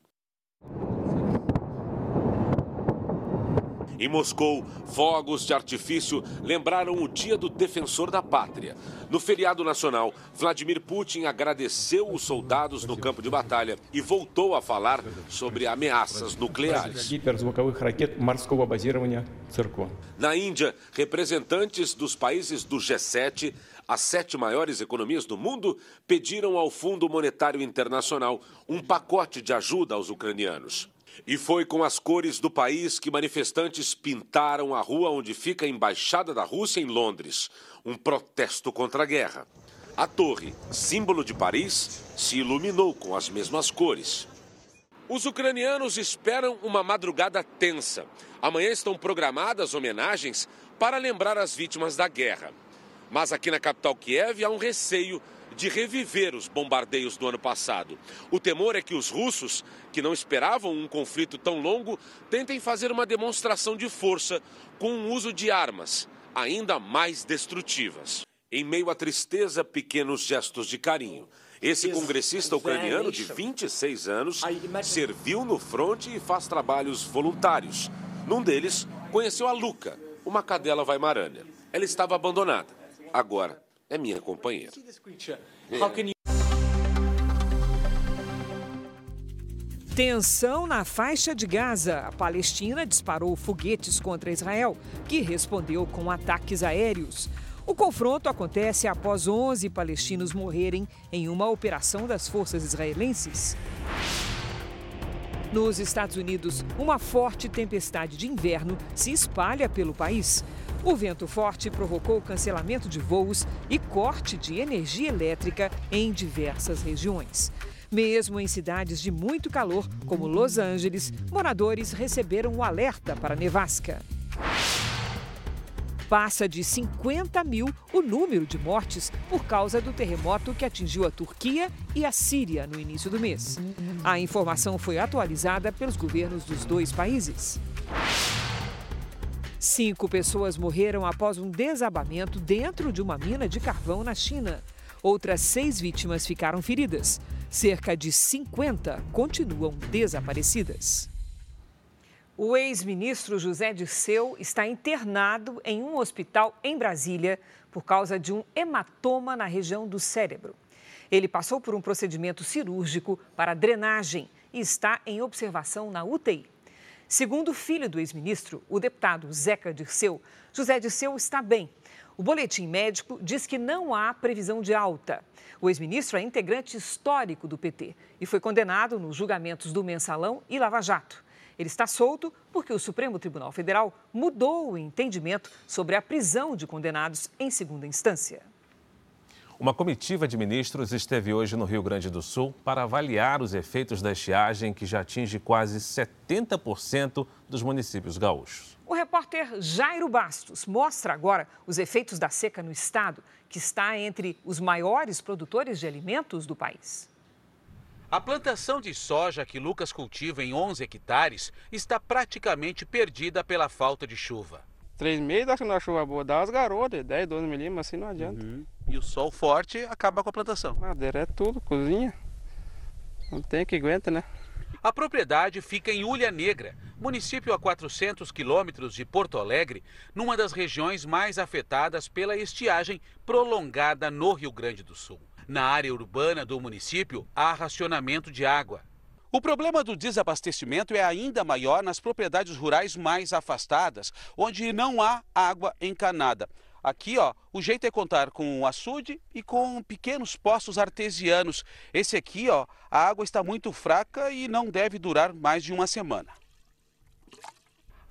Em Moscou, fogos de artifício lembraram o Dia do Defensor da Pátria. No feriado nacional, Vladimir Putin agradeceu os soldados no campo de batalha e voltou a falar sobre ameaças nucleares. Na Índia, representantes dos países do G7 as sete maiores economias do mundo pediram ao Fundo Monetário Internacional um pacote de ajuda aos ucranianos. E foi com as cores do país que manifestantes pintaram a rua onde fica a embaixada da Rússia em Londres, um protesto contra a guerra. A torre, símbolo de Paris, se iluminou com as mesmas cores. Os ucranianos esperam uma madrugada tensa. Amanhã estão programadas homenagens para lembrar as vítimas da guerra. Mas aqui na capital Kiev há um receio de reviver os bombardeios do ano passado. O temor é que os russos, que não esperavam um conflito tão longo, tentem fazer uma demonstração de força com o uso de armas ainda mais destrutivas. Em meio à tristeza, pequenos gestos de carinho. Esse congressista ucraniano de 26 anos serviu no fronte e faz trabalhos voluntários. Num deles, conheceu a Luca, uma cadela vaimarana. Ela estava abandonada. Agora é minha companheira. Tensão na faixa de Gaza. A Palestina disparou foguetes contra Israel, que respondeu com ataques aéreos. O confronto acontece após 11 palestinos morrerem em uma operação das forças israelenses. Nos Estados Unidos, uma forte tempestade de inverno se espalha pelo país. O vento forte provocou cancelamento de voos e corte de energia elétrica em diversas regiões. Mesmo em cidades de muito calor, como Los Angeles, moradores receberam o alerta para nevasca. Passa de 50 mil o número de mortes por causa do terremoto que atingiu a Turquia e a Síria no início do mês. A informação foi atualizada pelos governos dos dois países. Cinco pessoas morreram após um desabamento dentro de uma mina de carvão na China. Outras seis vítimas ficaram feridas. Cerca de 50 continuam desaparecidas. O ex-ministro José Dirceu está internado em um hospital em Brasília por causa de um hematoma na região do cérebro. Ele passou por um procedimento cirúrgico para drenagem e está em observação na UTI. Segundo o filho do ex-ministro, o deputado Zeca Dirceu, José Dirceu está bem. O boletim médico diz que não há previsão de alta. O ex-ministro é integrante histórico do PT e foi condenado nos julgamentos do Mensalão e Lava Jato. Ele está solto porque o Supremo Tribunal Federal mudou o entendimento sobre a prisão de condenados em segunda instância. Uma comitiva de ministros esteve hoje no Rio Grande do Sul para avaliar os efeitos da estiagem que já atinge quase 70% dos municípios gaúchos. O repórter Jairo Bastos mostra agora os efeitos da seca no estado, que está entre os maiores produtores de alimentos do país. A plantação de soja que Lucas cultiva em 11 hectares está praticamente perdida pela falta de chuva. Três meses, acho que é chuva boa, dá umas garotas, 10, 12 milímetros, assim não adianta. Uhum. E o sol forte acaba com a plantação. Madeira é tudo, cozinha. Não tem que aguenta, né? A propriedade fica em Ulha Negra, município a 400 quilômetros de Porto Alegre, numa das regiões mais afetadas pela estiagem prolongada no Rio Grande do Sul. Na área urbana do município, há racionamento de água. O problema do desabastecimento é ainda maior nas propriedades rurais mais afastadas, onde não há água encanada. Aqui, ó, o jeito é contar com um açude e com pequenos poços artesianos. Esse aqui, ó, a água está muito fraca e não deve durar mais de uma semana.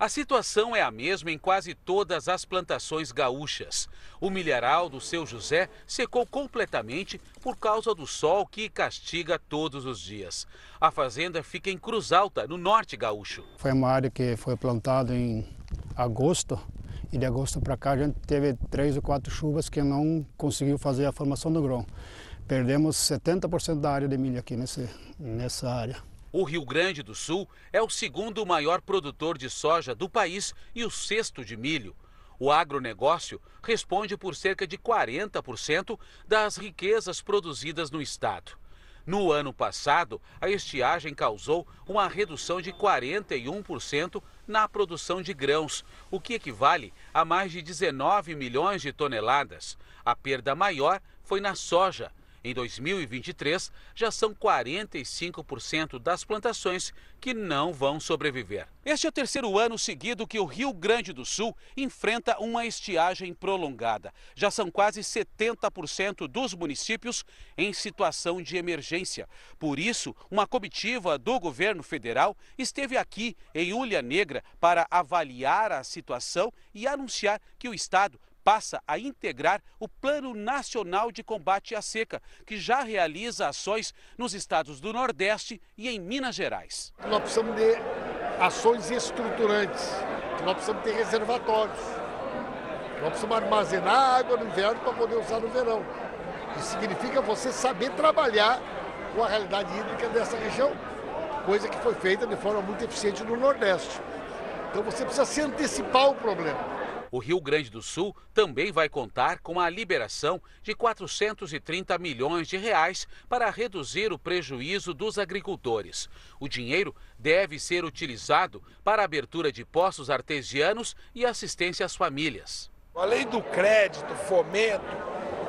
A situação é a mesma em quase todas as plantações gaúchas. O milharal do seu José secou completamente por causa do sol que castiga todos os dias. A fazenda fica em Cruz Alta, no norte gaúcho. Foi uma área que foi plantada em agosto e de agosto para cá a gente teve três ou quatro chuvas que não conseguiu fazer a formação do grão. Perdemos 70% da área de milho aqui nesse, nessa área. O Rio Grande do Sul é o segundo maior produtor de soja do país e o sexto de milho. O agronegócio responde por cerca de 40% das riquezas produzidas no estado. No ano passado, a estiagem causou uma redução de 41% na produção de grãos, o que equivale a mais de 19 milhões de toneladas. A perda maior foi na soja, em 2023, já são 45% das plantações que não vão sobreviver. Este é o terceiro ano seguido que o Rio Grande do Sul enfrenta uma estiagem prolongada. Já são quase 70% dos municípios em situação de emergência. Por isso, uma comitiva do governo federal esteve aqui em Ulha Negra para avaliar a situação e anunciar que o estado passa a integrar o Plano Nacional de Combate à Seca, que já realiza ações nos estados do Nordeste e em Minas Gerais. Nós precisamos de ações estruturantes, nós precisamos ter reservatórios, nós precisamos armazenar água no inverno para poder usar no verão. Isso significa você saber trabalhar com a realidade hídrica dessa região, coisa que foi feita de forma muito eficiente no Nordeste. Então você precisa se antecipar ao problema. O Rio Grande do Sul também vai contar com a liberação de 430 milhões de reais para reduzir o prejuízo dos agricultores. O dinheiro deve ser utilizado para a abertura de poços artesianos e assistência às famílias. Além do crédito, fomento,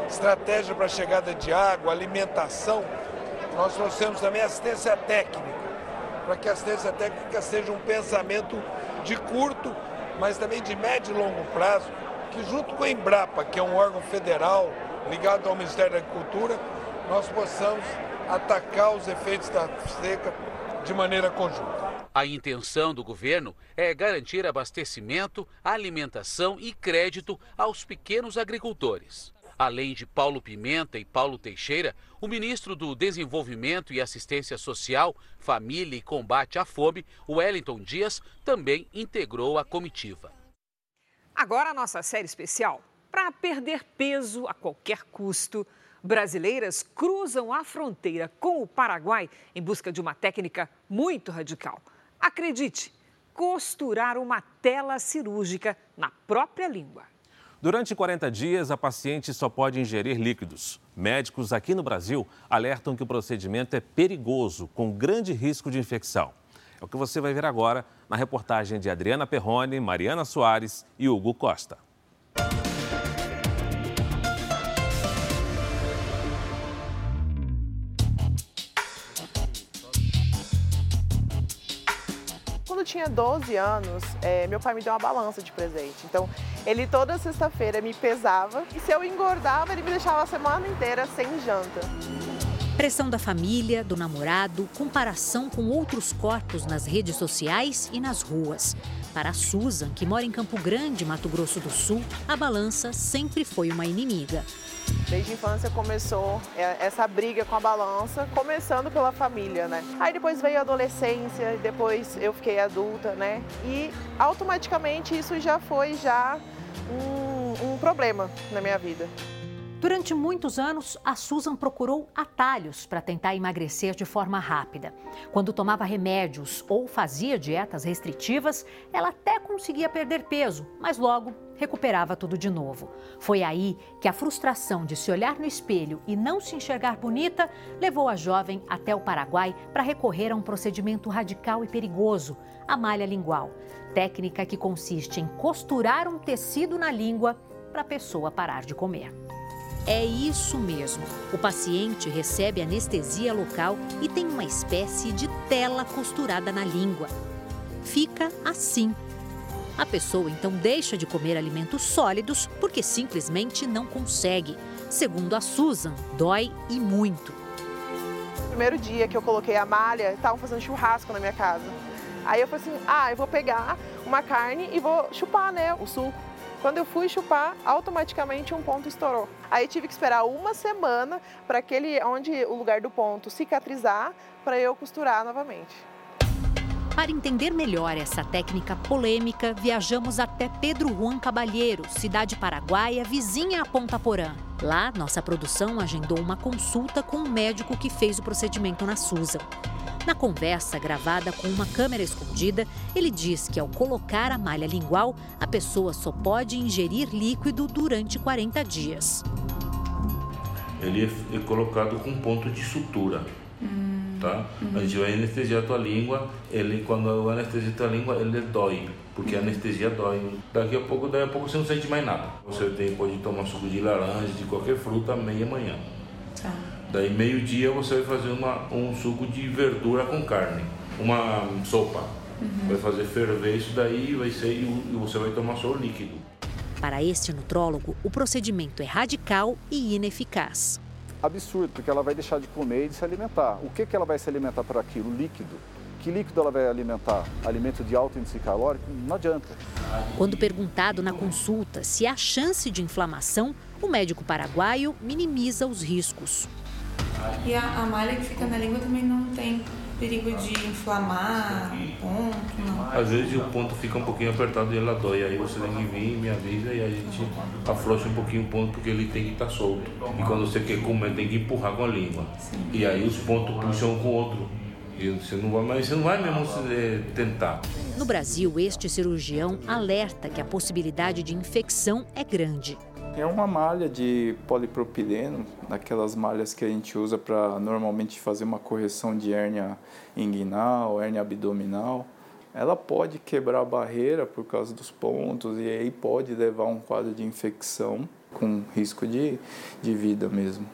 estratégia para a chegada de água, alimentação, nós trouxemos também assistência técnica, para que a assistência técnica seja um pensamento de curto mas também de médio e longo prazo, que junto com a Embrapa, que é um órgão federal ligado ao Ministério da Agricultura, nós possamos atacar os efeitos da seca de maneira conjunta. A intenção do governo é garantir abastecimento, alimentação e crédito aos pequenos agricultores. Além de Paulo Pimenta e Paulo Teixeira, o ministro do Desenvolvimento e Assistência Social, Família e Combate à Fome, Wellington Dias, também integrou a comitiva. Agora a nossa série especial. Para perder peso a qualquer custo, brasileiras cruzam a fronteira com o Paraguai em busca de uma técnica muito radical. Acredite, costurar uma tela cirúrgica na própria língua. Durante 40 dias, a paciente só pode ingerir líquidos. Médicos aqui no Brasil alertam que o procedimento é perigoso, com grande risco de infecção. É o que você vai ver agora na reportagem de Adriana Perrone, Mariana Soares e Hugo Costa. Quando eu tinha 12 anos, é, meu pai me deu uma balança de presente. Então, ele toda sexta-feira me pesava e se eu engordava, ele me deixava a semana inteira sem janta. Pressão da família, do namorado, comparação com outros corpos nas redes sociais e nas ruas. Para a Susan, que mora em Campo Grande, Mato Grosso do Sul, a balança sempre foi uma inimiga. Desde a infância começou é, essa briga com a balança, começando pela família, né? Aí depois veio a adolescência, depois eu fiquei adulta, né? E automaticamente isso já foi já um, um problema na minha vida. Durante muitos anos, a Susan procurou atalhos para tentar emagrecer de forma rápida. Quando tomava remédios ou fazia dietas restritivas, ela até conseguia perder peso, mas logo recuperava tudo de novo. Foi aí que a frustração de se olhar no espelho e não se enxergar bonita levou a jovem até o Paraguai para recorrer a um procedimento radical e perigoso, a malha lingual. Técnica que consiste em costurar um tecido na língua para a pessoa parar de comer. É isso mesmo. O paciente recebe anestesia local e tem uma espécie de tela costurada na língua. Fica assim. A pessoa então deixa de comer alimentos sólidos porque simplesmente não consegue. Segundo a Susan, dói e muito. primeiro dia que eu coloquei a malha, estavam fazendo churrasco na minha casa. Aí eu falei assim: ah, eu vou pegar uma carne e vou chupar, né, o suco. Quando eu fui chupar, automaticamente um ponto estourou. Aí tive que esperar uma semana para aquele onde o lugar do ponto cicatrizar para eu costurar novamente. Para entender melhor essa técnica polêmica, viajamos até Pedro Juan Cabalheiro, cidade paraguaia vizinha a Ponta Porã. Lá, nossa produção agendou uma consulta com o médico que fez o procedimento na Susan. Na conversa gravada com uma câmera escondida, ele diz que ao colocar a malha lingual, a pessoa só pode ingerir líquido durante 40 dias. Ele é colocado com ponto de sutura. Hum. Tá? Uhum. A gente vai anestesiar a tua língua, ele quando eu anestesia a tua língua, ele dói, porque a anestesia dói. Daqui a pouco, daqui a pouco você não sente mais nada. Você tem, pode tomar suco de laranja, de qualquer fruta, meia manhã. Tá. Daí meio-dia você vai fazer uma, um suco de verdura com carne, uma sopa. Uhum. Vai fazer ferver isso daí vai ser e você vai tomar só o líquido. Para este nutrólogo, o procedimento é radical e ineficaz. Absurdo, porque ela vai deixar de comer e de se alimentar. O que, que ela vai se alimentar por aquilo? Líquido. Que líquido ela vai alimentar? Alimento de alto índice calórico? Não adianta. Quando perguntado na consulta se há chance de inflamação, o médico paraguaio minimiza os riscos. E a, a malha que fica na língua também não tem perigo de inflamar o ponto? Não. Às vezes o ponto fica um pouquinho apertado e ela dói. Aí você tem que vir, me avisa e a gente afrouxa um pouquinho o ponto porque ele tem que estar tá solto. E quando você quer comer, tem que empurrar com a língua. Sim. E aí os pontos puxam um com o outro. E você não vai, mas você não vai mesmo é, tentar. No Brasil, este cirurgião alerta que a possibilidade de infecção é grande. É uma malha de polipropileno, daquelas malhas que a gente usa para normalmente fazer uma correção de hérnia inguinal, hérnia abdominal. Ela pode quebrar a barreira por causa dos pontos e aí pode levar a um quadro de infecção com risco de, de vida mesmo.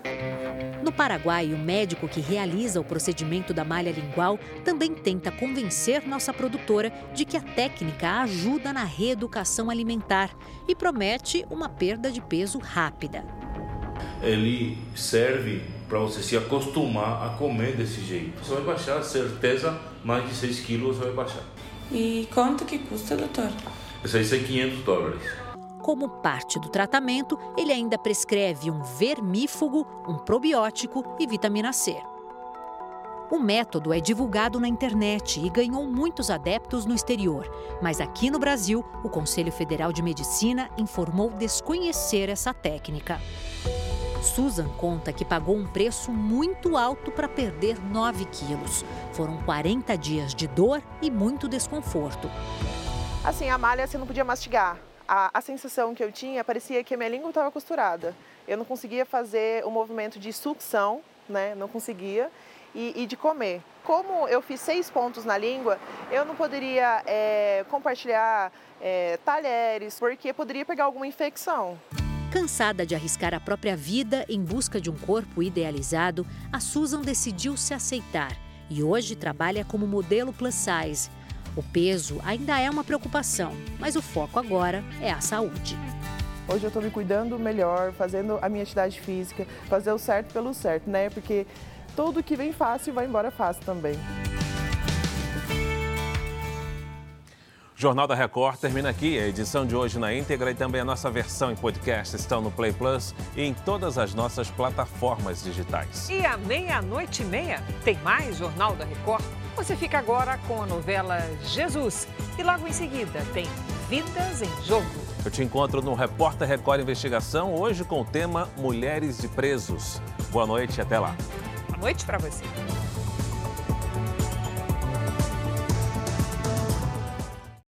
No Paraguai, o médico que realiza o procedimento da malha lingual também tenta convencer nossa produtora de que a técnica ajuda na reeducação alimentar e promete uma perda de peso rápida. Ele serve para você se acostumar a comer desse jeito. Você vai baixar, certeza, mais de 6 quilos você vai baixar. E quanto que custa, doutor? Isso aí é 500 dólares. Como parte do tratamento, ele ainda prescreve um vermífugo, um probiótico e vitamina C. O método é divulgado na internet e ganhou muitos adeptos no exterior, mas aqui no Brasil, o Conselho Federal de Medicina informou desconhecer essa técnica. Susan conta que pagou um preço muito alto para perder 9 quilos. Foram 40 dias de dor e muito desconforto. Assim, a malha você não podia mastigar a, a sensação que eu tinha parecia que a minha língua estava costurada. Eu não conseguia fazer o movimento de sucção, né? Não conseguia. E, e, de comer. Como eu fiz seis pontos na língua, eu não poderia é, compartilhar é, talheres, porque poderia pegar alguma infecção. Cansada de arriscar a própria vida em busca de um corpo idealizado, a Susan decidiu se aceitar e hoje trabalha como modelo plus size o peso ainda é uma preocupação, mas o foco agora é a saúde. Hoje eu estou me cuidando melhor, fazendo a minha atividade física, fazer o certo pelo certo, né? Porque tudo que vem fácil vai embora fácil também. O Jornal da Record termina aqui. A edição de hoje na íntegra e também a nossa versão em podcast estão no Play Plus e em todas as nossas plataformas digitais. E à meia-noite e meia tem mais Jornal da Record. Você fica agora com a novela Jesus e logo em seguida tem Vidas em Jogo. Eu te encontro no Repórter Record Investigação, hoje com o tema Mulheres de Presos. Boa noite e até lá. Boa noite para você.